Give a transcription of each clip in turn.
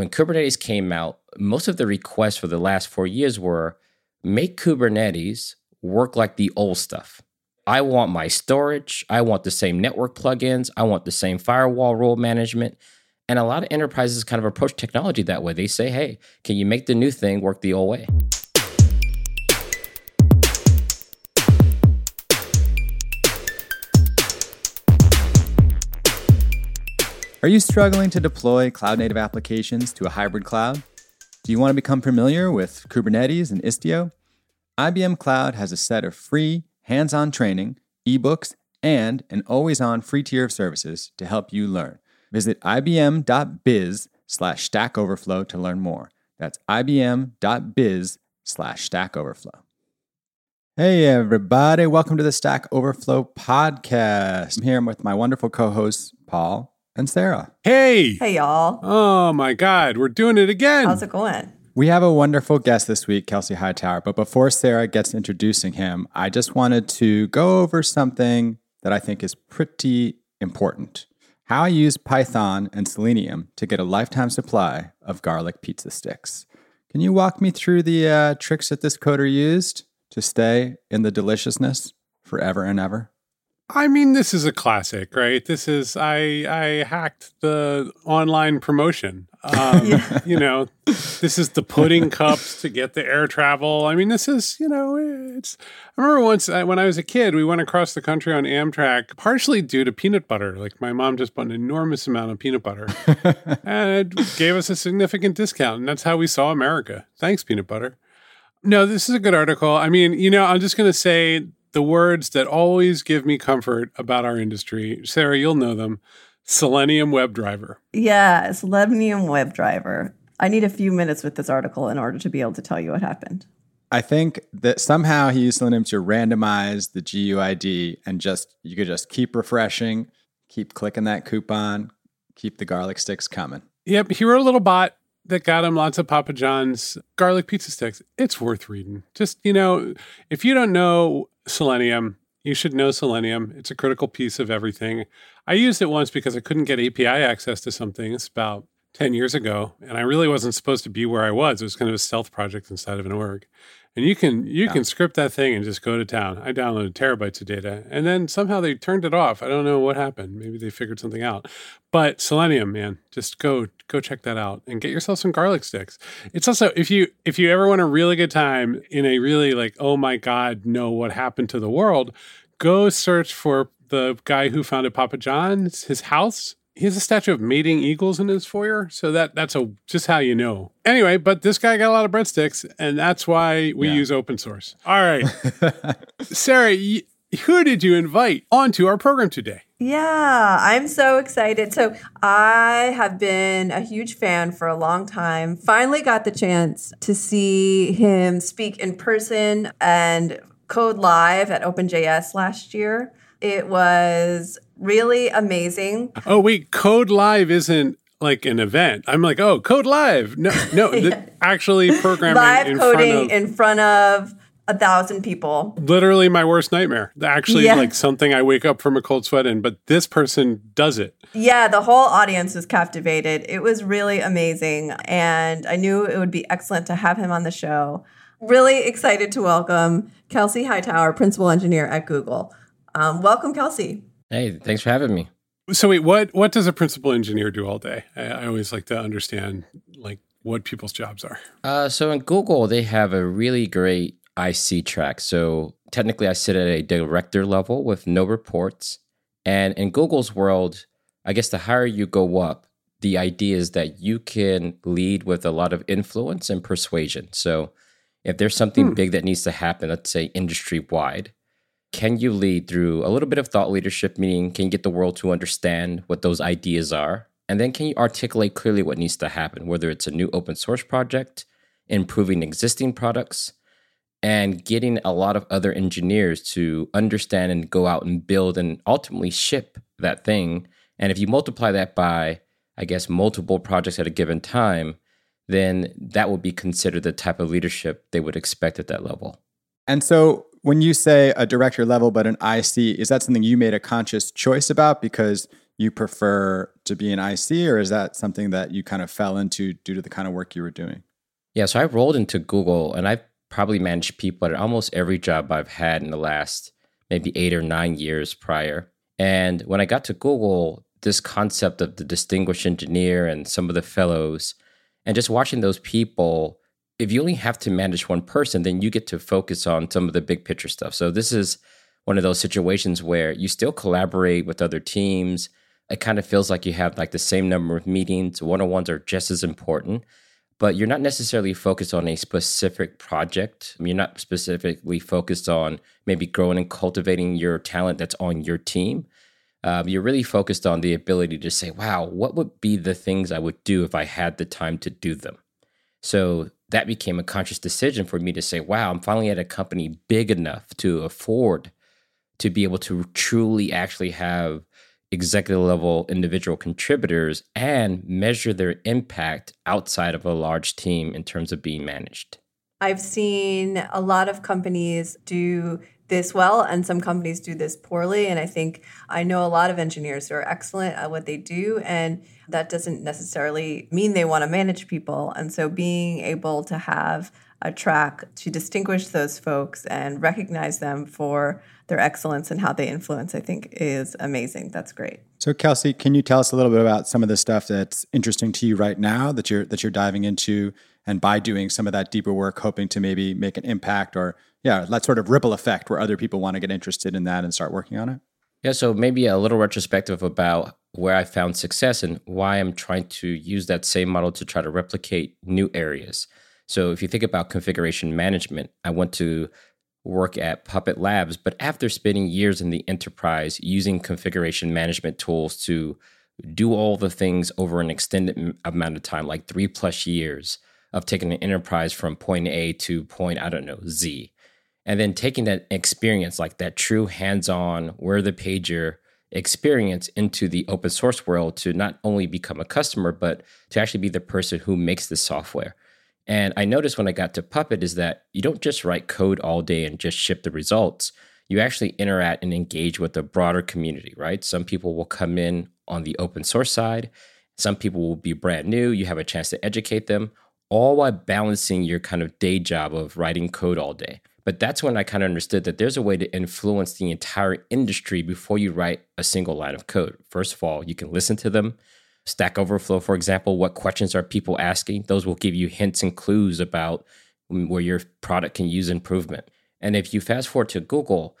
when Kubernetes came out, most of the requests for the last four years were make Kubernetes work like the old stuff. I want my storage. I want the same network plugins. I want the same firewall role management. And a lot of enterprises kind of approach technology that way. They say, hey, can you make the new thing work the old way? Are you struggling to deploy cloud native applications to a hybrid cloud? Do you want to become familiar with Kubernetes and Istio? IBM Cloud has a set of free, hands on training, ebooks, and an always on free tier of services to help you learn. Visit ibm.biz slash stack overflow to learn more. That's ibm.biz slash stack overflow. Hey, everybody. Welcome to the Stack Overflow podcast. I'm here with my wonderful co host, Paul and Sara. Hey. Hey, y'all. Oh, my God. We're doing it again. How's it going? We have a wonderful guest this week, Kelsey Hightower. But before Sara gets introducing him, I just wanted to go over something that I think is pretty important. How I use Python and Selenium to get a lifetime supply of garlic pizza sticks. Can you walk me through the uh, tricks that this coder used to stay in the deliciousness forever and ever? I mean, this is a classic, right? This is I I hacked the online promotion. Um, yeah. You know, this is the pudding cups to get the air travel. I mean, this is you know, it's. I remember once uh, when I was a kid, we went across the country on Amtrak, partially due to peanut butter. Like my mom just bought an enormous amount of peanut butter, and it gave us a significant discount, and that's how we saw America. Thanks, peanut butter. No, this is a good article. I mean, you know, I'm just going to say the words that always give me comfort about our industry. Sara, you'll know them. Selenium WebDriver. Yeah, Selenium WebDriver. I need a few minutes with this article in order to be able to tell you what happened. I think that somehow he used Selenium to randomize the GUID and just you could just keep refreshing, keep clicking that coupon, keep the garlic sticks coming. Yep, he wrote a little bot that got him lots of Papa John's garlic pizza sticks. It's worth reading. Just, you know, if you don't know Selenium. You should know Selenium. It's a critical piece of everything. I used it once because I couldn't get API access to something. It's about 10 years ago, and I really wasn't supposed to be where I was. It was kind of a stealth project inside of an org. And you can you yeah. can script that thing and just go to town. I downloaded terabytes of data, and then somehow they turned it off. I don't know what happened. Maybe they figured something out. But Selenium, man, just go go check that out and get yourself some garlic sticks. It's also if you if you ever want a really good time in a really like oh my god, know what happened to the world, go search for the guy who founded Papa John's his house he has a statue of mating eagles in his foyer, so that that's a just how you know. Anyway, but this guy got a lot of breadsticks, and that's why we yeah. use open source. All right, Sara, y- who did you invite onto our program today? Yeah, I'm so excited. So, I have been a huge fan for a long time. Finally got the chance to see him speak in person and code live at OpenJS last year. It was really amazing. Oh, wait, Code Live isn't like an event. I'm like, oh, Code Live. No, no, yeah. actually programming live in coding front of, in front of a thousand people. Literally my worst nightmare. Actually, yeah. like something I wake up from a cold sweat in, but this person does it. Yeah, the whole audience was captivated. It was really amazing. And I knew it would be excellent to have him on the show. Really excited to welcome Kelsey Hightower, principal engineer at Google. Um, welcome, Kelsey. Hey, thanks for having me. So wait, what what does a principal engineer do all day? I, I always like to understand like what people's jobs are. Uh, so in Google, they have a really great IC track. So technically, I sit at a director level with no reports. And in Google's world, I guess the higher you go up, the idea is that you can lead with a lot of influence and persuasion. So if there's something hmm. big that needs to happen, let's say industry wide, can you lead through a little bit of thought leadership, meaning can you get the world to understand what those ideas are? And then can you articulate clearly what needs to happen, whether it's a new open source project, improving existing products, and getting a lot of other engineers to understand and go out and build and ultimately ship that thing. And if you multiply that by, I guess, multiple projects at a given time, then that would be considered the type of leadership they would expect at that level. And so when you say a director level but an IC, is that something you made a conscious choice about because you prefer to be an IC, or is that something that you kind of fell into due to the kind of work you were doing? Yeah, so I rolled into Google and I've probably managed people at almost every job I've had in the last maybe eight or nine years prior. And when I got to Google, this concept of the distinguished engineer and some of the fellows, and just watching those people, if you only have to manage one person, then you get to focus on some of the big picture stuff. So this is one of those situations where you still collaborate with other teams it kind of feels like you have like the same number of meetings. One on ones are just as important, but you're not necessarily focused on a specific project. You're not specifically focused on maybe growing and cultivating your talent that's on your team. Um, you're really focused on the ability to say, wow, what would be the things I would do if I had the time to do them? So that became a conscious decision for me to say, wow, I'm finally at a company big enough to afford to be able to truly actually have executive level individual contributors and measure their impact outside of a large team in terms of being managed? I've seen a lot of companies do this well and some companies do this poorly and i think i know a lot of engineers who are excellent at what they do and that doesn't necessarily mean they want to manage people and so being able to have a track to distinguish those folks and recognize them for their excellence and how they influence, I think is amazing. That's great. So Kelsey, can you tell us a little bit about some of the stuff that's interesting to you right now that you're that you're diving into and by doing some of that deeper work hoping to maybe make an impact or yeah, that sort of ripple effect where other people want to get interested in that and start working on it? Yeah, so maybe a little retrospective about where I found success and why I'm trying to use that same model to try to replicate new areas. So if you think about configuration management, I went to work at Puppet Labs, but after spending years in the enterprise using configuration management tools to do all the things over an extended amount of time, like three plus years of taking an enterprise from point A to point, I don't know, Z. And then taking that experience, like that true hands on, where the pager experience into the open source world to not only become a customer, but to actually be the person who makes the software. And I noticed when I got to Puppet is that you don't just write code all day and just ship the results. You actually interact and engage with the broader community, right? Some people will come in on the open source side. Some people will be brand new. You have a chance to educate them, all while balancing your kind of day job of writing code all day. But that's when I kind of understood that there's a way to influence the entire industry before you write a single line of code. First of all, you can listen to them. Stack Overflow, for example, what questions are people asking? Those will give you hints and clues about where your product can use improvement. And if you fast forward to Google,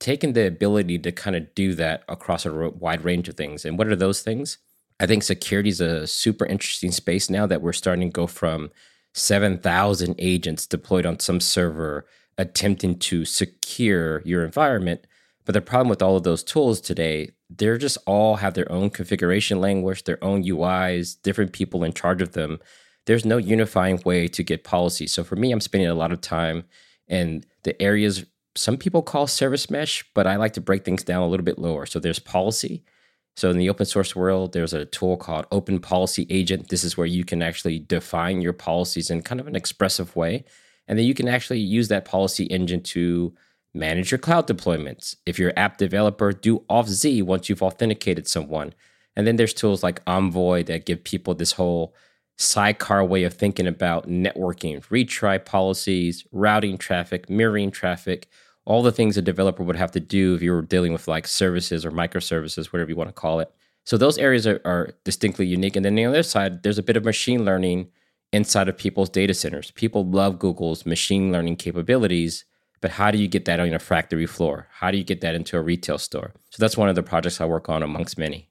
taking the ability to kind of do that across a wide range of things. And what are those things? I think security is a super interesting space now that we're starting to go from 7,000 agents deployed on some server attempting to secure your environment. But the problem with all of those tools today, they're just all have their own configuration language, their own UIs, different people in charge of them. There's no unifying way to get policy. So for me, I'm spending a lot of time in the areas some people call service mesh, but I like to break things down a little bit lower. So there's policy. So in the open source world, there's a tool called Open Policy Agent. This is where you can actually define your policies in kind of an expressive way. And then you can actually use that policy engine to manage your cloud deployments. If you're an app developer, do Auth-Z once you've authenticated someone. And then there's tools like Envoy that give people this whole sidecar way of thinking about networking, retry policies, routing traffic, mirroring traffic, all the things a developer would have to do if you were dealing with like services or microservices, whatever you want to call it. So those areas are, are distinctly unique. And then the other side, there's a bit of machine learning inside of people's data centers. People love Google's machine learning capabilities but how do you get that on a factory floor? How do you get that into a retail store? So that's one of the projects I work on amongst many.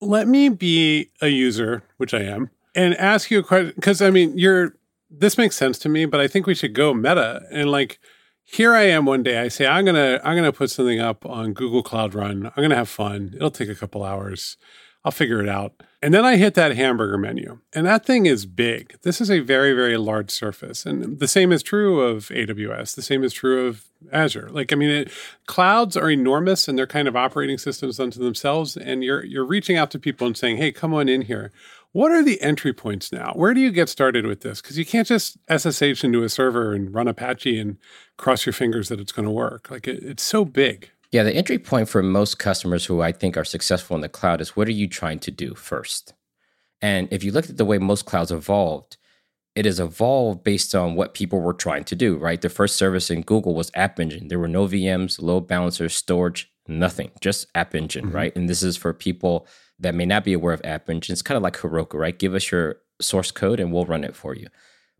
Let me be a user, which I am, and ask you a question because I mean, you're this makes sense to me, but I think we should go meta and like here I am one day I say I'm to I'm to put something up on Google Cloud Run. I'm to have fun. It'll take a couple hours. I'll figure it out. And then I hit that hamburger menu, and that thing is big. This is a very, very large surface. And the same is true of AWS. The same is true of Azure. Like, I mean, it, clouds are enormous and they're kind of operating systems unto themselves. And you're, you're reaching out to people and saying, hey, come on in here. What are the entry points now? Where do you get started with this? Because you can't just SSH into a server and run Apache and cross your fingers that it's going to work. Like, it, it's so big. Yeah, the entry point for most customers who I think are successful in the cloud is what are you trying to do first? And if you look at the way most clouds evolved, it has evolved based on what people were trying to do, right? The first service in Google was App Engine. There were no VMs, load balancers, storage, nothing, just App Engine, mm-hmm. right? And this is for people that may not be aware of App Engine. It's kind of like Heroku, right? Give us your source code and we'll run it for you.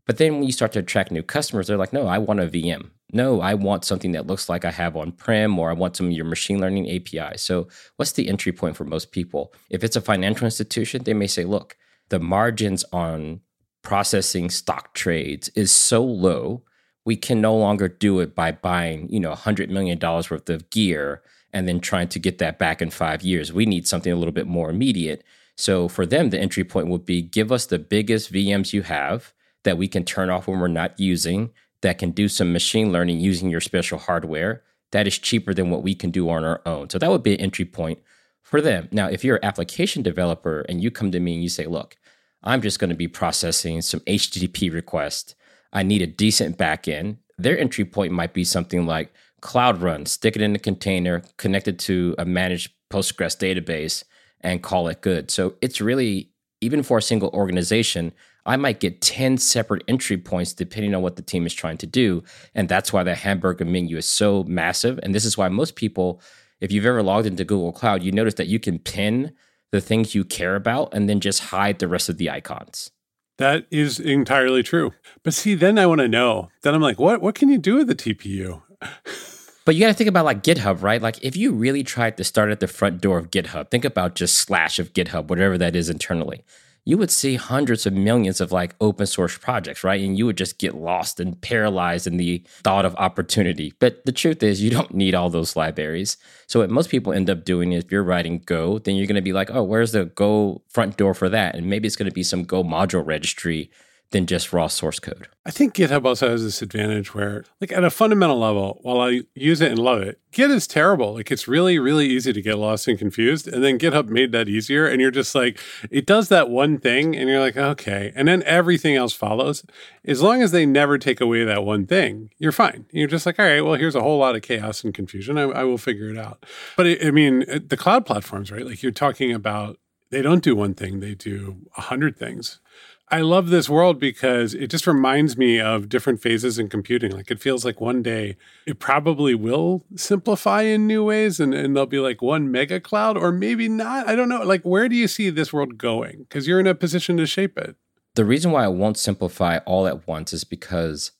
But then when you start to attract new customers, they're like, no, I want a VM. No, I want something that looks like I have on prem or I want some of your machine learning API. So, what's the entry point for most people? If it's a financial institution, they may say, look, the margins on processing stock trades is so low, we can no longer do it by buying, you know, $100 million worth of gear and then trying to get that back in five years. We need something a little bit more immediate. So, for them, the entry point would be give us the biggest VMs you have that we can turn off when we're not using, that can do some machine learning using your special hardware that is cheaper than what we can do on our own. So that would be an entry point for them. Now, if you're an application developer and you come to me and you say, look, I'm just going to be processing some HTTP requests, I need a decent backend, their entry point might be something like Cloud Run, stick it in a container, connect it to a managed Postgres database, and call it good. So it's really, even for a single organization, I might get 10 separate entry points depending on what the team is trying to do. And that's why the hamburger menu is so massive. And this is why most people, if you've ever logged into Google Cloud, you notice that you can pin the things you care about and then just hide the rest of the icons. That is entirely true. But see, then I want to know. Then I'm like, what what can you do with the TPU? But you got to think about like GitHub, right? Like if you really tried to start at the front door of GitHub, think about just slash of GitHub, whatever that is internally you would see hundreds of millions of like open source projects, right? And you would just get lost and paralyzed in the thought of opportunity. But the truth is, you don't need all those libraries. So, what most people end up doing is if you're writing Go, then you're going to be like, oh, where's the Go front door for that? And maybe it's going to be some Go module registry than just raw source code. I think GitHub also has this advantage where, like, at a fundamental level, while I use it and love it, Git is terrible. Like, it's really, really easy to get lost and confused. And then GitHub made that easier. And you're just like, it does that one thing. And you're like, okay. And then everything else follows. As long as they never take away that one thing, you're fine. You're just like, all right, well, here's a whole lot of chaos and confusion. I, I will figure it out. But it, I mean, the cloud platforms, right? Like, you're talking about, they don't do one thing, they do a hundred things. I love this world because it just reminds me of different phases in computing. Like it feels like one day it probably will simplify in new ways and, and there'll be like one mega cloud or maybe not. I don't know. Like where do you see this world going? Because you're in a position to shape it. The reason why I won't simplify all at once is because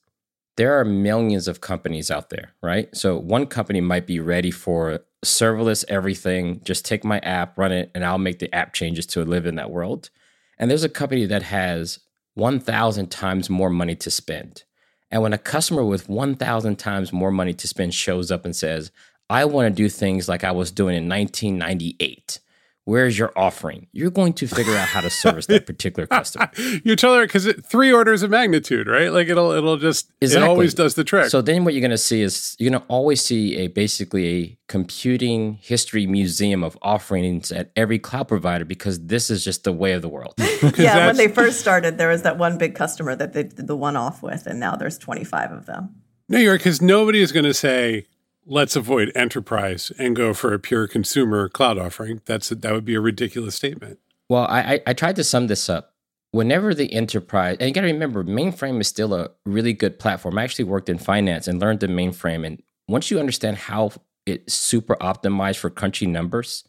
there are millions of companies out there, right? So one company might be ready for serverless everything. Just take my app, run it, and I'll make the app changes to live in that world. And there's a company that has 1,000 times more money to spend. And when a customer with 1,000 times more money to spend shows up and says, I want to do things like I was doing in 1998, where's your offering? You're going to figure out how to service that particular customer. you tell her because three orders of magnitude, right? Like it'll it'll just exactly. it always does the trick. So then what you're going to see is you're going to always see a basically a computing history museum of offerings at every cloud provider because this is just the way of the world. yeah, when they first started, there was that one big customer that they did the one off with, and now there's 25 of them. No, you're because nobody is going to say let's avoid enterprise and go for a pure consumer cloud offering. That's a, that would be a ridiculous statement. Well, I, I tried to sum this up. Whenever the enterprise, and you got to remember, mainframe is still a really good platform. I actually worked in finance and learned the mainframe. And once you understand how it's super optimized for crunchy numbers,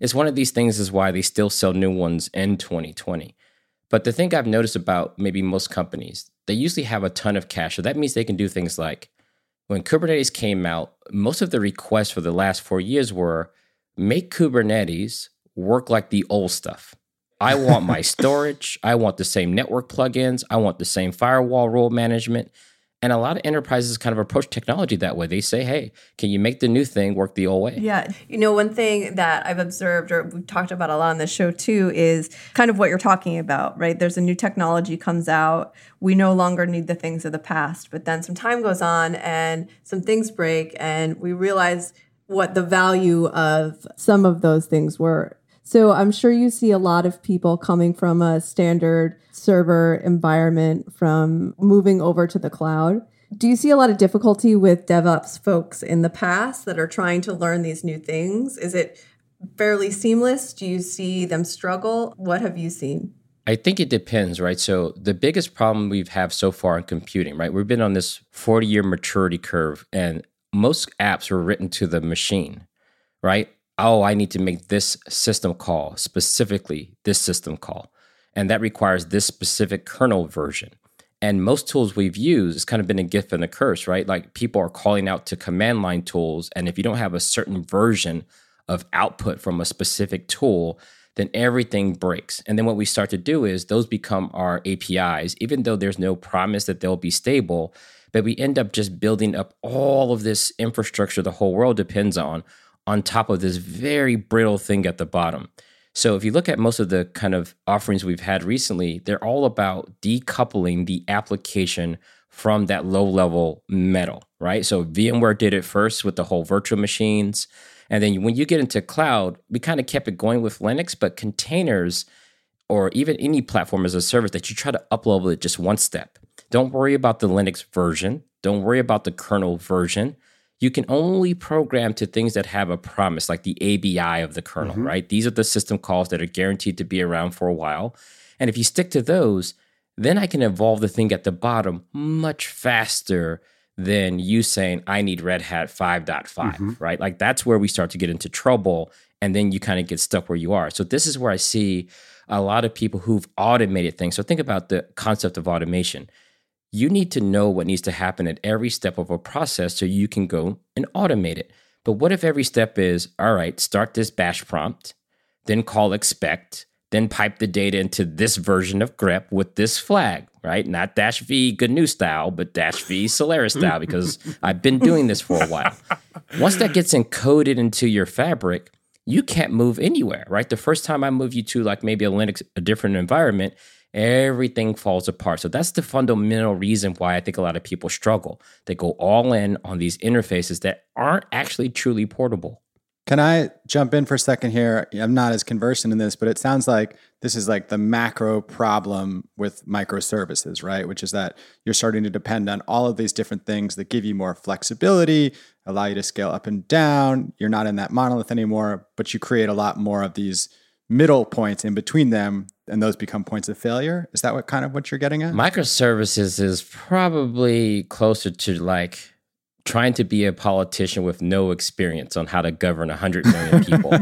it's one of these things is why they still sell new ones in 2020. But the thing I've noticed about maybe most companies, they usually have a ton of cash. So that means they can do things like when Kubernetes came out, most of the requests for the last four years were make Kubernetes work like the old stuff. I want my storage. I want the same network plugins. I want the same firewall rule management. And a lot of enterprises kind of approach technology that way. They say, hey, can you make the new thing work the old way? Yeah. You know, one thing that I've observed or we've talked about a lot on the show too is kind of what you're talking about, right? There's a new technology comes out. We no longer need the things of the past. But then some time goes on and some things break and we realize what the value of some of those things were So I'm sure you see a lot of people coming from a standard server environment from moving over to the cloud. Do you see a lot of difficulty with DevOps folks in the past that are trying to learn these new things? Is it fairly seamless? Do you see them struggle? What have you seen? I think it depends, right? So the biggest problem we've had so far in computing, right? We've been on this 40 year maturity curve and most apps were written to the machine, right? Oh, I need to make this system call, specifically this system call. And that requires this specific kernel version. And most tools we've used has kind of been a gift and a curse, right? Like people are calling out to command line tools. And if you don't have a certain version of output from a specific tool, then everything breaks. And then what we start to do is those become our APIs, even though there's no promise that they'll be stable. But we end up just building up all of this infrastructure the whole world depends on, on top of this very brittle thing at the bottom. So if you look at most of the kind of offerings we've had recently, they're all about decoupling the application from that low level metal, right? So VMware did it first with the whole virtual machines. And then when you get into cloud, we kind of kept it going with Linux, but containers or even any platform as a service that you try to uplevel it just one step. Don't worry about the Linux version. Don't worry about the kernel version you can only program to things that have a promise, like the ABI of the kernel, mm-hmm. right? These are the system calls that are guaranteed to be around for a while. And if you stick to those, then I can evolve the thing at the bottom much faster than you saying, I need Red Hat 5.5, mm-hmm. right? Like that's where we start to get into trouble. And then you kind of get stuck where you are. So this is where I see a lot of people who've automated things. So think about the concept of automation you need to know what needs to happen at every step of a process so you can go and automate it. But what if every step is, all right, start this bash prompt, then call expect, then pipe the data into this version of grep with this flag, right? Not dash v GNU style, but dash v Solaris style, because I've been doing this for a while. Once that gets encoded into your fabric, you can't move anywhere, right? The first time I move you to like maybe a Linux, a different environment, everything falls apart. So that's the fundamental reason why I think a lot of people struggle. They go all in on these interfaces that aren't actually truly portable. Can I jump in for a second here? I'm not as conversant in this, but it sounds like this is like the macro problem with microservices, right? Which is that you're starting to depend on all of these different things that give you more flexibility, allow you to scale up and down. You're not in that monolith anymore, but you create a lot more of these middle points in between them and those become points of failure is that what kind of what you're getting at microservices is probably closer to like trying to be a politician with no experience on how to govern 100 million people.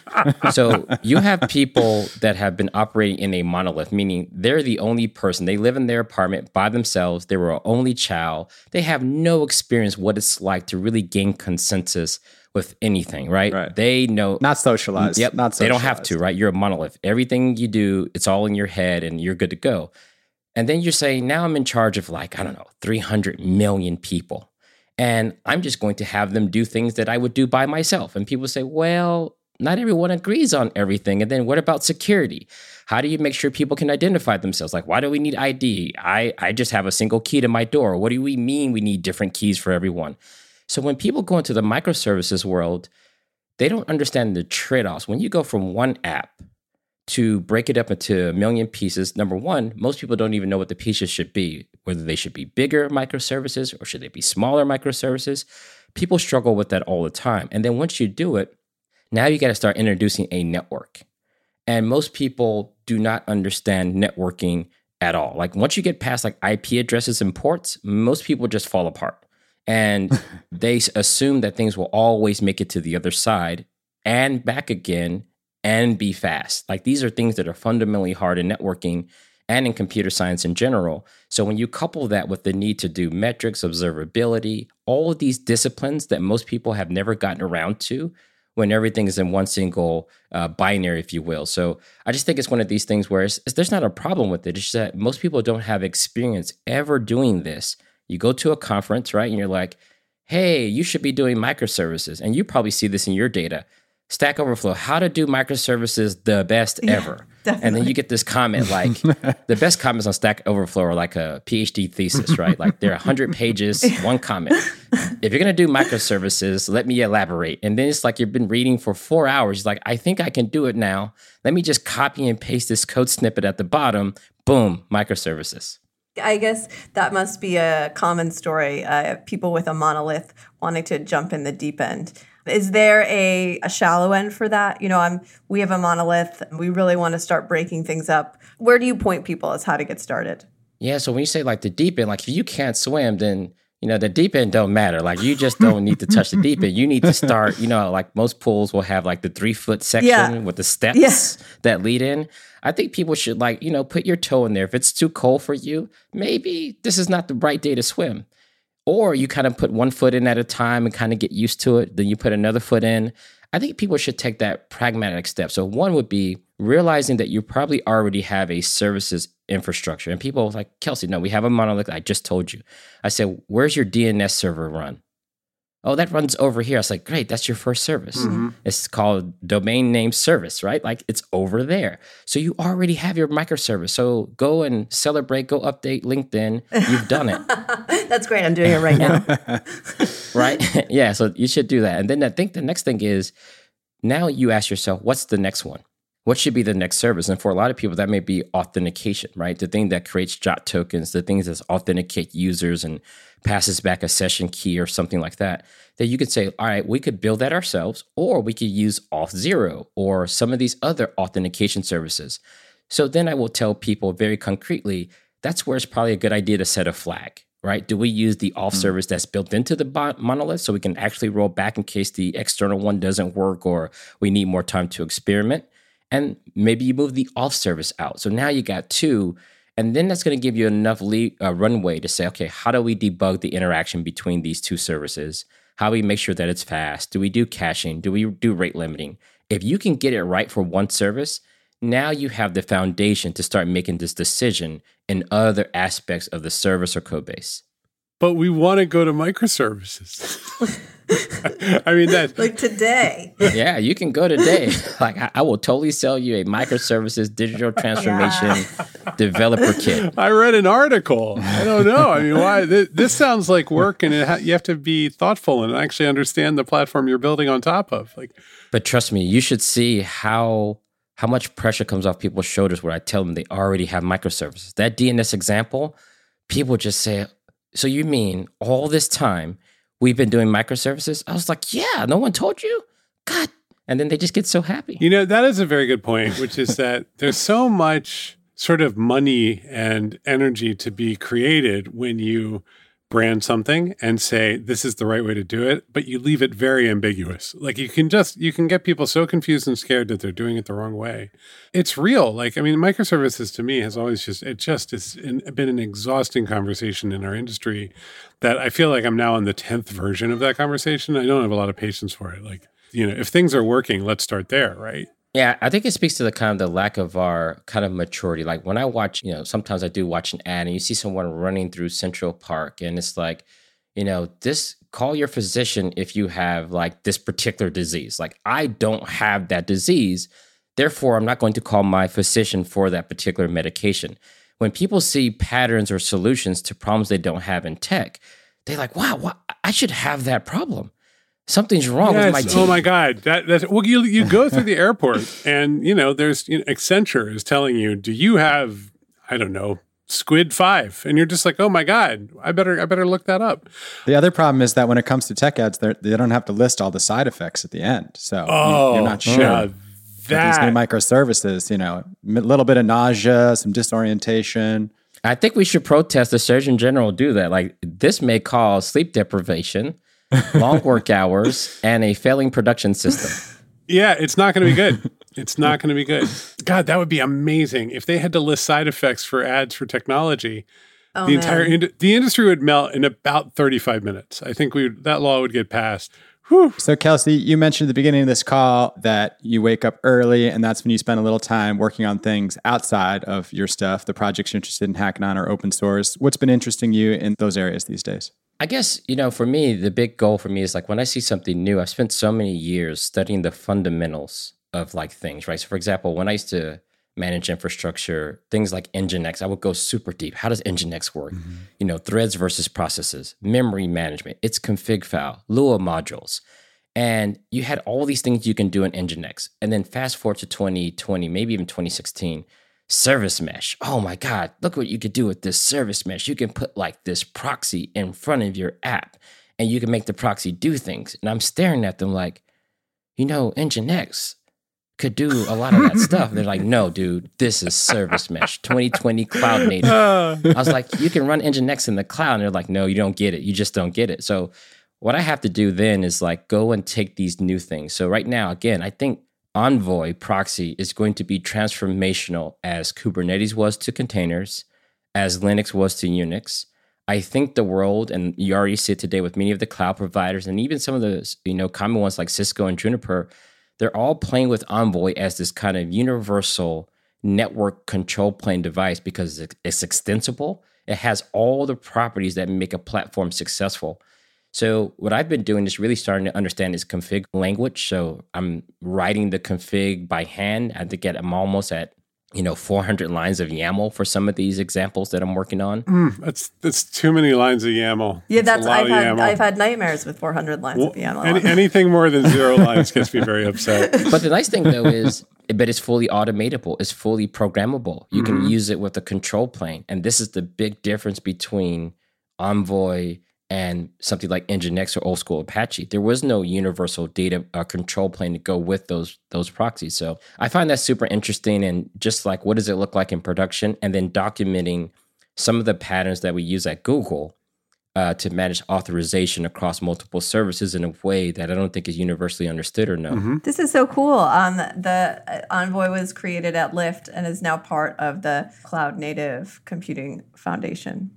so you have people that have been operating in a monolith, meaning they're the only person. They live in their apartment by themselves. They were an only child. They have no experience what it's like to really gain consensus with anything, right? right? They know not socialized. Yep, not socialized. They don't have to, right? You're a monolith. Everything you do, it's all in your head, and you're good to go. And then you're saying, now I'm in charge of like I don't know, 300 million people, and I'm just going to have them do things that I would do by myself. And people say, well, not everyone agrees on everything. And then what about security? How do you make sure people can identify themselves? Like, why do we need ID? I, I just have a single key to my door. What do we mean we need different keys for everyone? So when people go into the microservices world, they don't understand the trade offs. When you go from one app to break it up into a million pieces, number one, most people don't even know what the pieces should be, whether they should be bigger microservices or should they be smaller microservices. People struggle with that all the time. And then once you do it, now you got to start introducing a network. And most people do not understand networking at all. Like once you get past like IP addresses and ports, most people just fall apart and they assume that things will always make it to the other side and back again and be fast. Like these are things that are fundamentally hard in networking and in computer science in general. So when you couple that with the need to do metrics, observability, all of these disciplines that most people have never gotten around to when everything is in one single uh, binary, if you will. So I just think it's one of these things where it's, it's, there's not a problem with it. It's just that most people don't have experience ever doing this you go to a conference, right? And you're like, hey, you should be doing microservices. And you probably see this in your data. Stack Overflow, how to do microservices the best ever. And then you get this comment like the best comments on Stack Overflow are like a PhD thesis, right? Like they're 100 pages, one comment. If you're going to do microservices, let me elaborate. And then it's like you've been reading for four hours. like, I think I can do it now. Let me just copy and paste this code snippet at the bottom. Boom, microservices. I guess that must be a common story. Uh, people with a monolith wanting to jump in the deep end. Is there a, a shallow end for that? You know, I'm we have a monolith. We really want to start breaking things up. Where do you point people as how to get started? Yeah, so when you say like the deep end, like if you can't swim, then you know the deep end don't matter. Like you just don't need to touch the deep end. You need to start. You know, like most pools will have like the three foot section yeah. with the steps yeah. that lead in. I think people should like you know put your toe in there. If it's too cold for you, maybe this is not the right day to swim or you kind of put one foot in at a time and kind of get used to it. Then you put another foot in. I think people should take that pragmatic step. So, one would be realizing that you probably already have a services infrastructure. And people like, Kelsey, no, we have a monolith. I just told you. I said, where's your DNS server run? Oh, that runs over here. I was like, great, that's your first service. Mm-hmm. It's called domain name service, right? Like it's over there. So you already have your microservice. So go and celebrate, go update LinkedIn. You've done it. that's great. I'm doing it right now. right? yeah. So you should do that. And then I think the next thing is now you ask yourself, what's the next one? What should be the next service? And for a lot of people, that may be authentication, right? The thing that creates JWT tokens, the things that authenticate users and passes back a session key or something like that, that you could say, all right, we could build that ourselves, or we could use Auth0 or some of these other authentication services. So then I will tell people very concretely that's where it's probably a good idea to set a flag, right? Do we use the auth mm service that's built into the monolith so we can actually roll back in case the external one doesn't work or we need more time to experiment? And maybe you move the auth service out. So now you got two and then that's going to give you enough uh, runway to say, okay, how do we debug the interaction between these two services? How do we make sure that it's fast? Do we do caching? Do we do rate limiting? If you can get it right for one service, now you have the foundation to start making this decision in other aspects of the service or code base. But we want to go to microservices. I mean that like today. Yeah, you can go today. Like I, I will totally sell you a microservices digital transformation yeah. developer kit. I read an article. I don't know. I mean, why this, this sounds like work, and ha- you have to be thoughtful and actually understand the platform you're building on top of. Like, but trust me, you should see how how much pressure comes off people's shoulders when I tell them they already have microservices. That DNS example, people just say, "So you mean all this time?" We've been doing microservices. I was like, yeah, no one told you? God. And then they just get so happy. You know, that is a very good point, which is that there's so much sort of money and energy to be created when you brand something and say this is the right way to do it but you leave it very ambiguous. Like you can just you can get people so confused and scared that they're doing it the wrong way. It's real. Like i mean microservices to me has always just it just has been an exhausting conversation in our industry that i feel like i'm now on the 10th version of that conversation. I don't have a lot of patience for it. Like you know if things are working let's start there right yeah, I think it speaks to the kind of the lack of our kind of maturity. Like when I watch, you know, sometimes I do watch an ad and you see someone running through Central Park and it's like, you know, this call your physician if you have like this particular disease. Like I don't have that disease. Therefore, I'm not going to call my physician for that particular medication. When people see patterns or solutions to problems they don't have in tech, they're like, wow, I should have that problem something's wrong yes. with my team. Oh my god, that that's well. You you go through the airport and you know there's you know, Accenture is telling you, do you have I don't know Squid Five, and you're just like, oh my god, I better I better look that up. The other problem is that when it comes to tech ads, they don't have to list all the side effects at the end, so oh, you're not sure. Yeah, that. These new microservices, you know, a little bit of nausea, some disorientation. I think we should protest the Surgeon General do that. Like this may cause sleep deprivation long work hours, and a failing production system. Yeah, it's not going to be good. It's not going to be good. God, that would be amazing if they had to list side effects for ads for technology. Oh, the entire ind- the industry would melt in about 35 minutes. I think we that law would get passed. Whew. So Kelsey, you mentioned at the beginning of this call that you wake up early and that's when you spend a little time working on things outside of your stuff, the projects you're interested in hacking on or open source. What's been interesting you in those areas these days? I guess, you know, for me, the big goal for me is like when I see something new, I've spent so many years studying the fundamentals of like things, right? So, for example, when I used to manage infrastructure, things like Nginx, I would go super deep. How does Nginx work? Mm-hmm. You know, threads versus processes, memory management, it's config file, Lua modules. And you had all these things you can do in Nginx. And then fast forward to 2020, maybe even 2016, service mesh. Oh my God, look what you could do with this service mesh. You can put like this proxy in front of your app and you can make the proxy do things. And I'm staring at them like, you know, Nginx could do a lot of that stuff. They're like, no, dude, this is service mesh, 2020 cloud native. I was like, you can run Nginx in the cloud. And they're like, no, you don't get it. You just don't get it. So what I have to do then is like go and take these new things. So right now, again, I think Envoy proxy is going to be transformational as Kubernetes was to containers, as Linux was to Unix. I think the world, and you already see it today with many of the cloud providers, and even some of the you know common ones like Cisco and Juniper, they're all playing with Envoy as this kind of universal network control plane device because it's extensible. It has all the properties that make a platform successful. So what I've been doing is really starting to understand is config language. So I'm writing the config by hand. I think I'm almost at you know 400 lines of YAML for some of these examples that I'm working on. Mm, that's that's too many lines of YAML. Yeah, that's, that's I've had YAML. I've had nightmares with 400 lines well, of YAML. Any, anything more than zero lines gets me very upset. But the nice thing though is but it's fully automatable it's fully programmable you mm-hmm. can use it with a control plane and this is the big difference between envoy and something like Nginx or old school Apache. There was no universal data uh, control plane to go with those those proxies. So I find that super interesting and just like what does it look like in production, and then documenting some of the patterns that we use at Google uh, to manage authorization across multiple services in a way that I don't think is universally understood or known. Mm-hmm. This is so cool. Um, the uh, Envoy was created at Lyft and is now part of the Cloud Native Computing Foundation.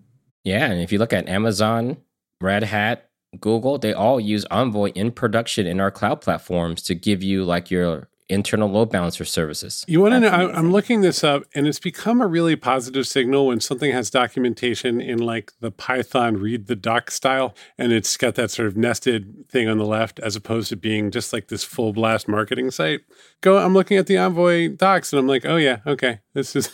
Yeah, and if you look at Amazon, Red Hat, Google, they all use Envoy in production in our cloud platforms to give you like your internal load balancer services. You want to know? I, I'm looking this up, and it's become a really positive signal when something has documentation in like the Python read the doc style, and it's got that sort of nested thing on the left, as opposed to being just like this full blast marketing site. Go, I'm looking at the Envoy docs, and I'm like, oh yeah, okay, this is.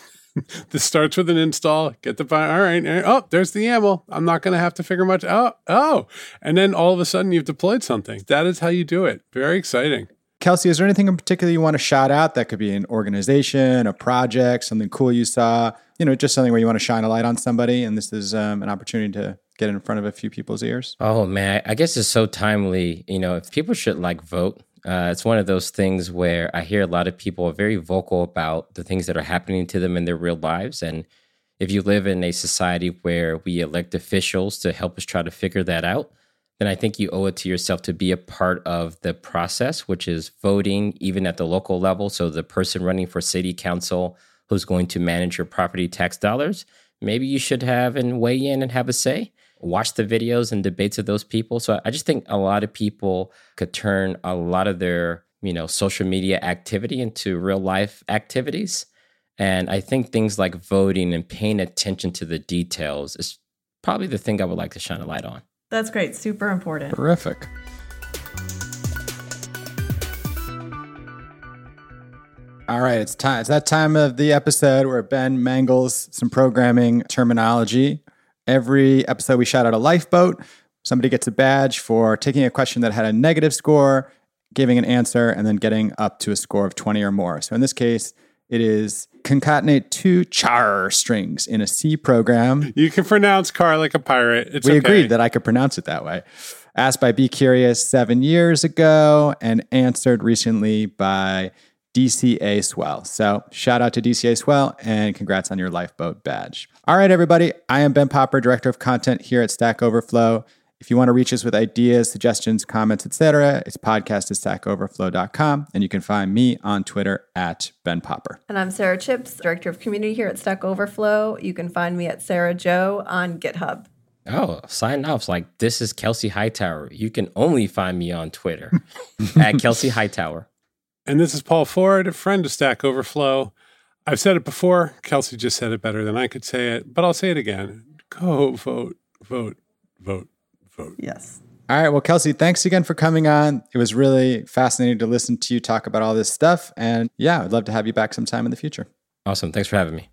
this starts with an install. Get the file. All right. Oh, there's the YAML. I'm not going to have to figure much. Oh, oh, and then all of a sudden you've deployed something. That is how you do it. Very exciting. Kelsey, is there anything in particular you want to shout out? That could be an organization, a project, something cool you saw. You know, just something where you want to shine a light on somebody, and this is um, an opportunity to get in front of a few people's ears. Oh man, I guess it's so timely. You know, if people should like vote uh, it's one of those things where I hear a lot of people are very vocal about the things that are happening to them in their real lives. And if you live in a society where we elect officials to help us try to figure that out, then I think you owe it to yourself to be a part of the process, which is voting even at the local level. So the person running for city council who's going to manage your property tax dollars, maybe you should have and weigh in and have a say watch the videos and debates of those people. So I just think a lot of people could turn a lot of their, you know, social media activity into real life activities. And I think things like voting and paying attention to the details is probably the thing I would like to shine a light on. That's great. Super important. Terrific. All right, it's time. It's that time of the episode where Ben mangles some programming terminology. Every episode, we shout out a lifeboat. Somebody gets a badge for taking a question that had a negative score, giving an answer, and then getting up to a score of 20 or more. So in this case, it is concatenate two char strings in a C program. You can pronounce car like a pirate. It's we okay. agreed that I could pronounce it that way. Asked by Be Curious seven years ago and answered recently by DCA Swell. So shout out to DCA Swell and congrats on your lifeboat badge. All right, everybody. I am Ben Popper, Director of Content here at Stack Overflow. If you want to reach us with ideas, suggestions, comments, etc., it's podcast at stackoverflow.com. And you can find me on Twitter at Ben Popper. And I'm Sara Chipps, Director of Community here at Stack Overflow. You can find me at Sarah Joe on GitHub. Oh, sign off. Like, this is Kelsey Hightower. You can only find me on Twitter at Kelsey Hightower. And this is Paul Ford, a friend of Stack Overflow. I've said it before. Kelsey just said it better than I could say it, but I'll say it again. Go vote, vote, vote, vote. Yes. All right. Well, Kelsey, thanks again for coming on. It was really fascinating to listen to you talk about all this stuff. And yeah, I'd love to have you back sometime in the future. Awesome. Thanks for having me.